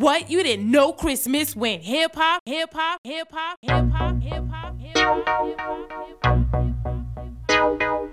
What? You didn't know Christmas went hip hop, hip hop, hip hop, hip hop, hip hop, hip hop, hip hop, hip hop. hip hop.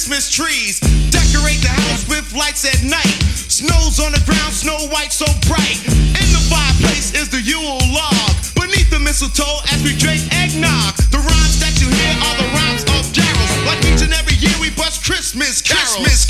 Christmas trees. Decorate the house with lights at night. Snow's on the ground, snow white so bright. In the fireplace is the Yule log. Beneath the mistletoe as we drink eggnog. The rhymes that you hear are the rhymes of carols. Like each and every year we bust Christmas carols. Christmas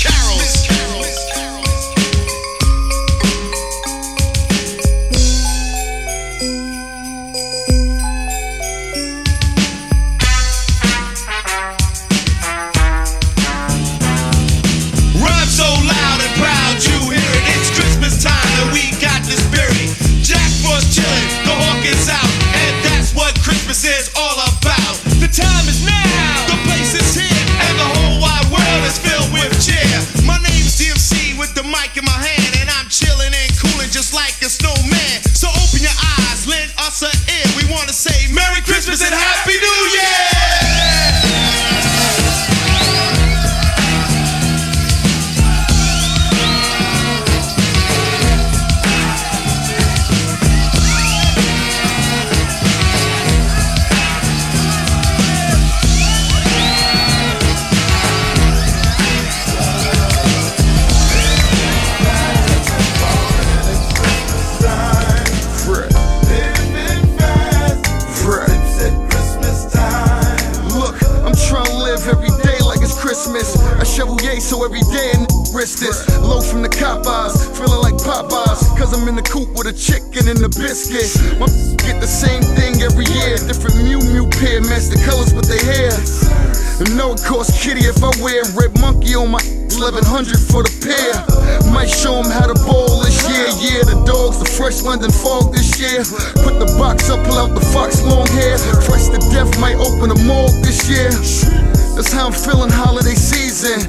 how I'm feeling holiday season.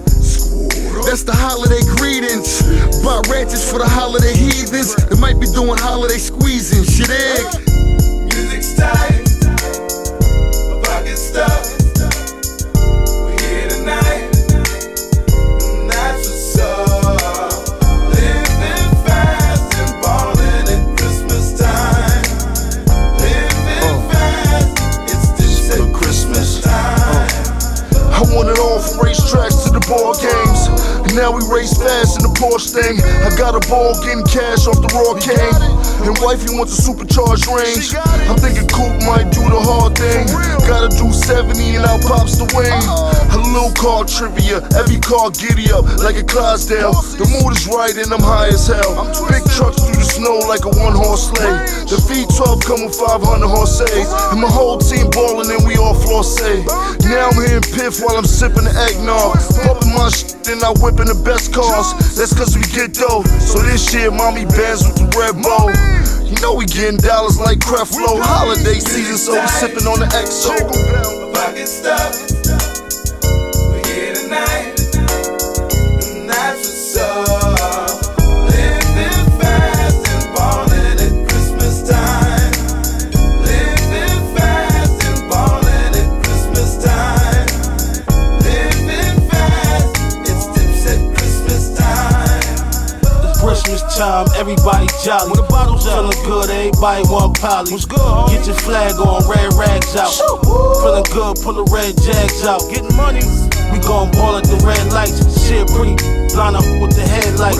That's the holiday greetings. Buy ranches for the holiday heathens. They might be doing holiday squeezes. And wifey wants a supercharged range. I'm thinking Coupe might do the hard thing. Gotta do 70 and out pops the wing. A little car trivia, every car giddy up like a Clydesdale. The mood is right and I'm high as hell. Big trucks through the snow like a one horse sleigh. The V12 come with 500 horses. And my whole team ballin' and we all floss Now I'm in Piff while I'm sipping the eggnog. Shit and I whipping the best cars. That's cause we get dough. So this year, mommy bands with the red bow. You know we getting dollars like Creflo. Holiday season, so we sipping on the XO. My pocket's stuffed. We're here tonight, jolly. When the bottles feeling good, everybody want poly. What's good, Get your flag on, red rags out. Feeling good, pull the red jags out. Getting money. We gon' ball at the red lights. Shit pretty, line up with the headlights.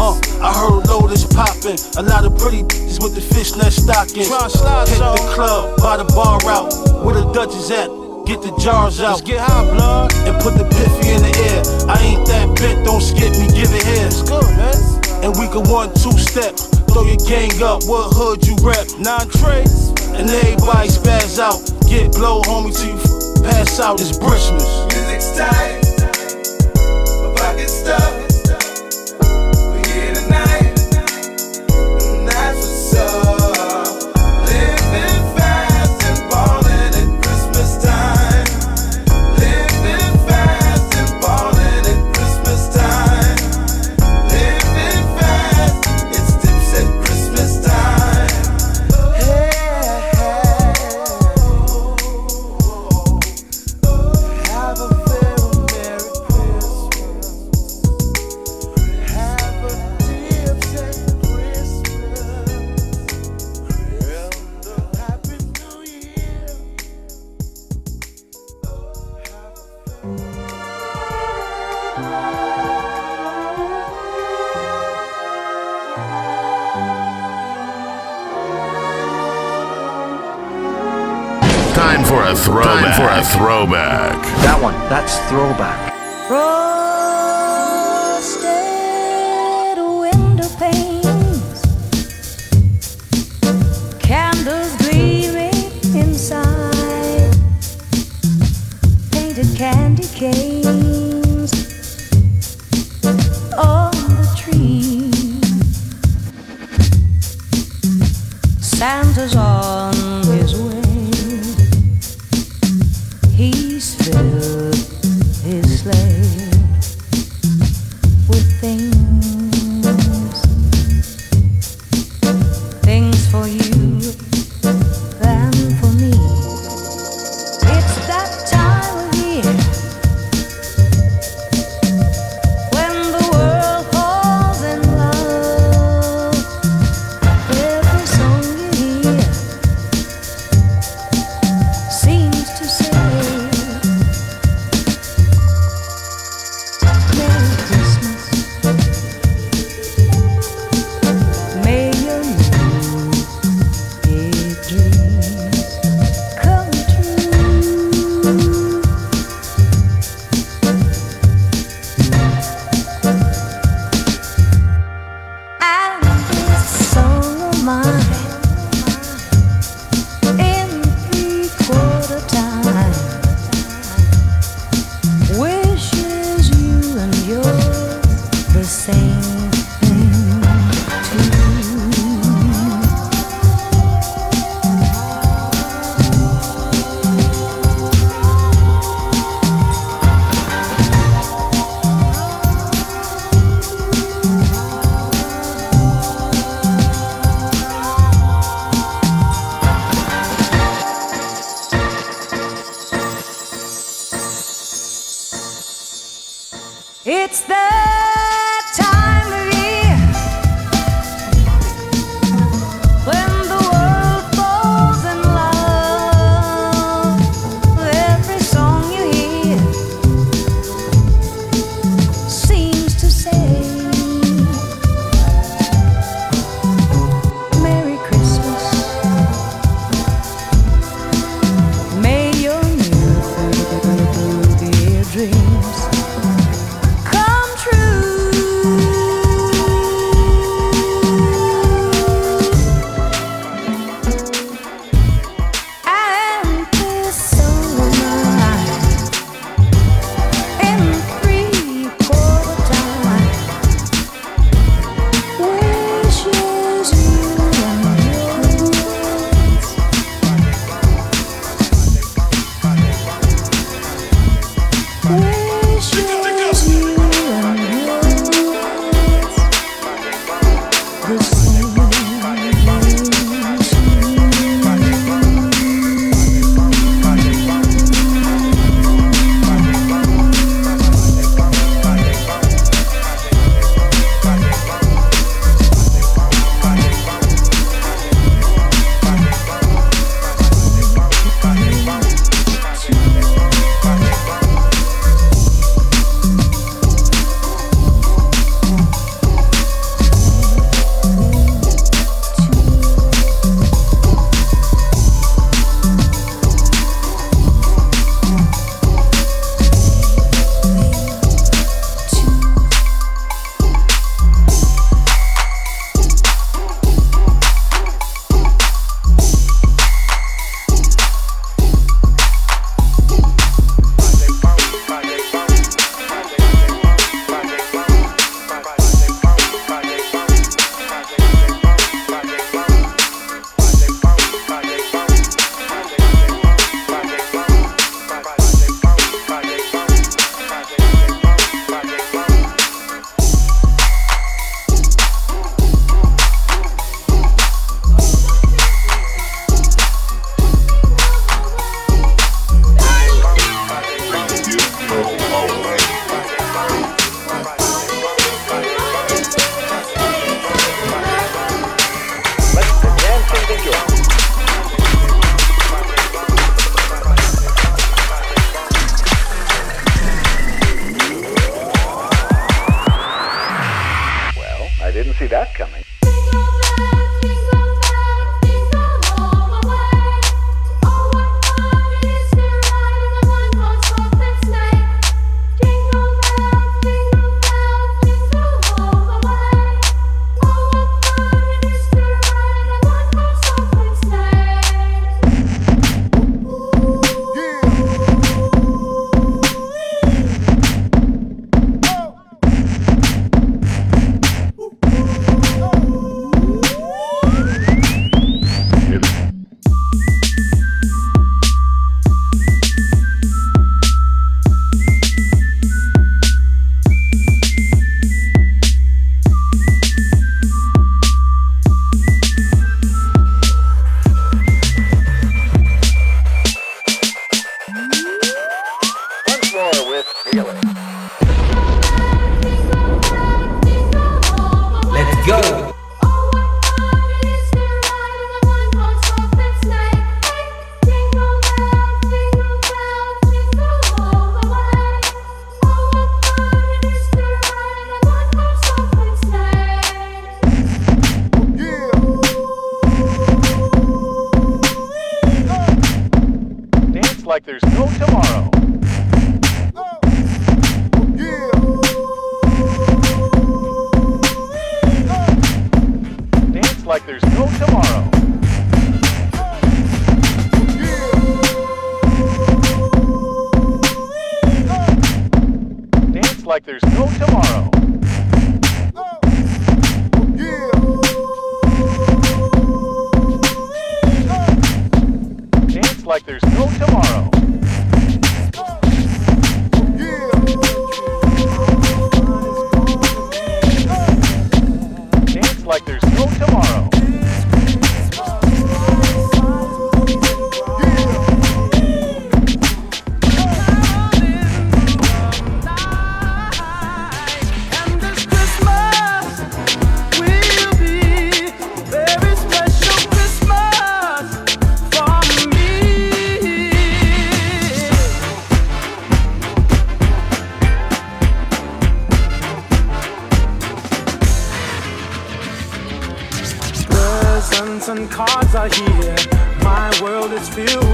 Uh, I heard a Lotus poppin'. A lot of pretty bitches with the fishnet stockings. Hit the club, buy the bar out. Where the Dutch is at? Get the jars out. Let's get high, blood. And put the piffy in the air. I ain't that bit, don't skip me, give it here. It's good, man. And we can one, two step. Throw your gang up, what hood you rep? Nine trays. And everybody spaz out. Get blow, homie, till you pass out. It's Christmas. Music's tight, my pocket's stuffed. Throwback.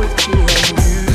With you.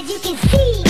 as you can see.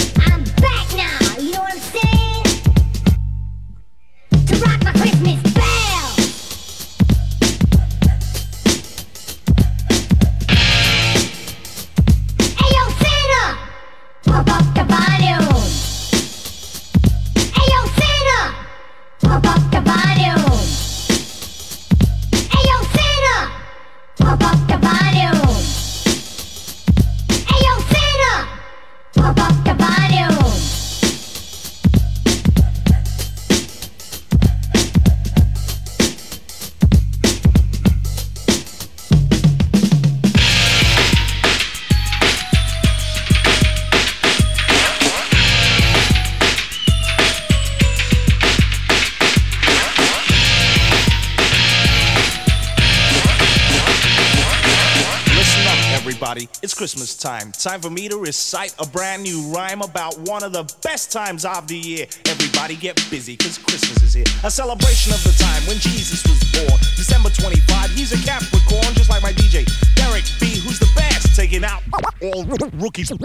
Time. Time for me to recite a brand new rhyme about one of the best times of the year. Everybody get busy, cause Christmas is here. A celebration of the time when Jesus was born. December 25, he's a Capricorn, just like my DJ, Derek B, who's the best, taking out all rookies to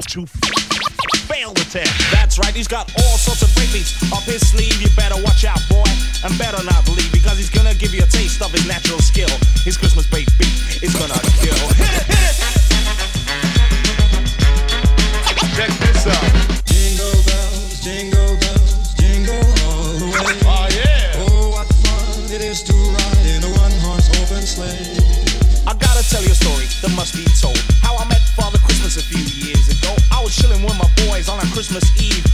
fail the test. That's right, he's got all sorts of great beats up his sleeve. You better watch out, boy, and better not believe because he's gonna give you a taste of his natural skill. His Christmas baked beat is gonna kill. Hit it, hit it! Check this out. Jingle bells, jingle bells, jingle all the way. Oh yeah. Oh, what fun it is to ride in a one-horse open sleigh. I gotta tell you a story that must be told. How I met Father Christmas a few years ago. I was chilling with my boys on a Christmas Eve.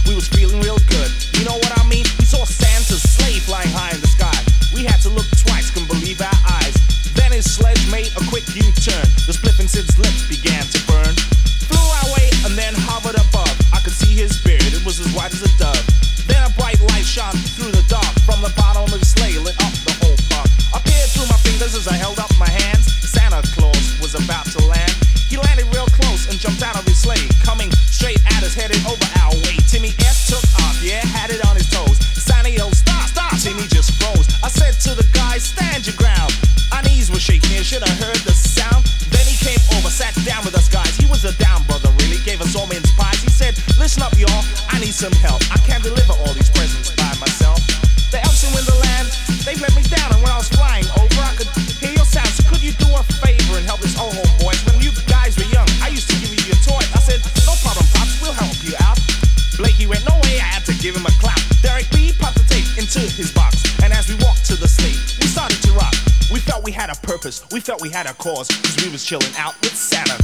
Cause, cause we was chilling out with Santa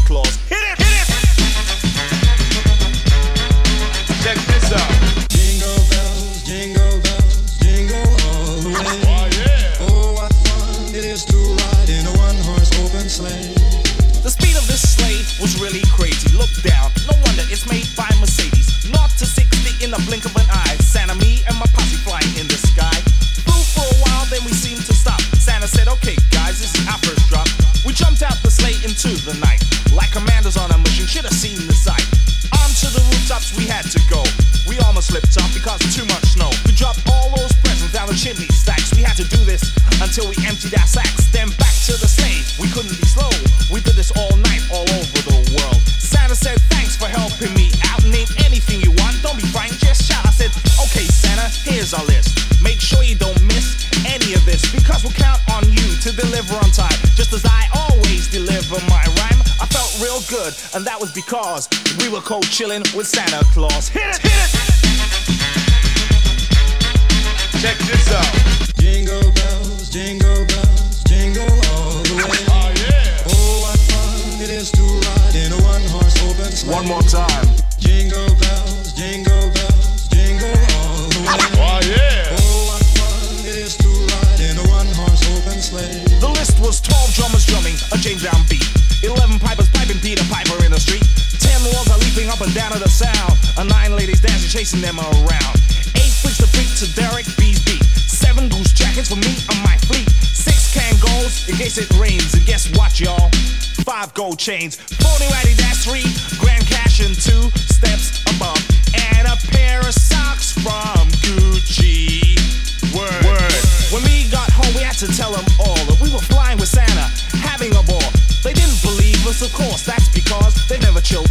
slipped up because of too much snow. We dropped all those presents down the chimney stacks. We had to do this until we emptied our sacks. Then back to the sleigh. We couldn't be slow. We did this all night, all over the world. Santa said, thanks for helping me out. Name anything you want. Don't be frightened, just shout. I said, okay, Santa, here's our list. Make sure you don't miss any of this because we'll count on you to deliver on time. Just as I always deliver my rhyme. I felt real good, and that was because we were cold chilling with Santa Claus. Hit it, hit it! Check this out. Jingle bells, jingle bells, jingle all the way. Oh yeah. Oh, what fun it is to ride in a one-horse open sleigh. One more time. Jingle bells, jingle bells, jingle all the way. Oh yeah. Oh, what fun it is to ride in a one-horse open sleigh. The list was 12 drummers drumming a James Brown beat. 11 pipers piping Peter Piper in the street. 10 walls are leaping up and down to the sound. A nine ladies dancing, chasing them around. Eight freaks to freak to Derek B's beat. Seven goose jackets for me and my fleet. Six Kangols in case it rains. And guess what, y'all? Five gold chains. 40 ratty dash, three grand cash, and two steps above. And a pair of socks from Gucci. Word. Word. When we got home, we had to tell them all that we were flying with Santa, having a ball. They didn't believe us, of course, that's because they never chilled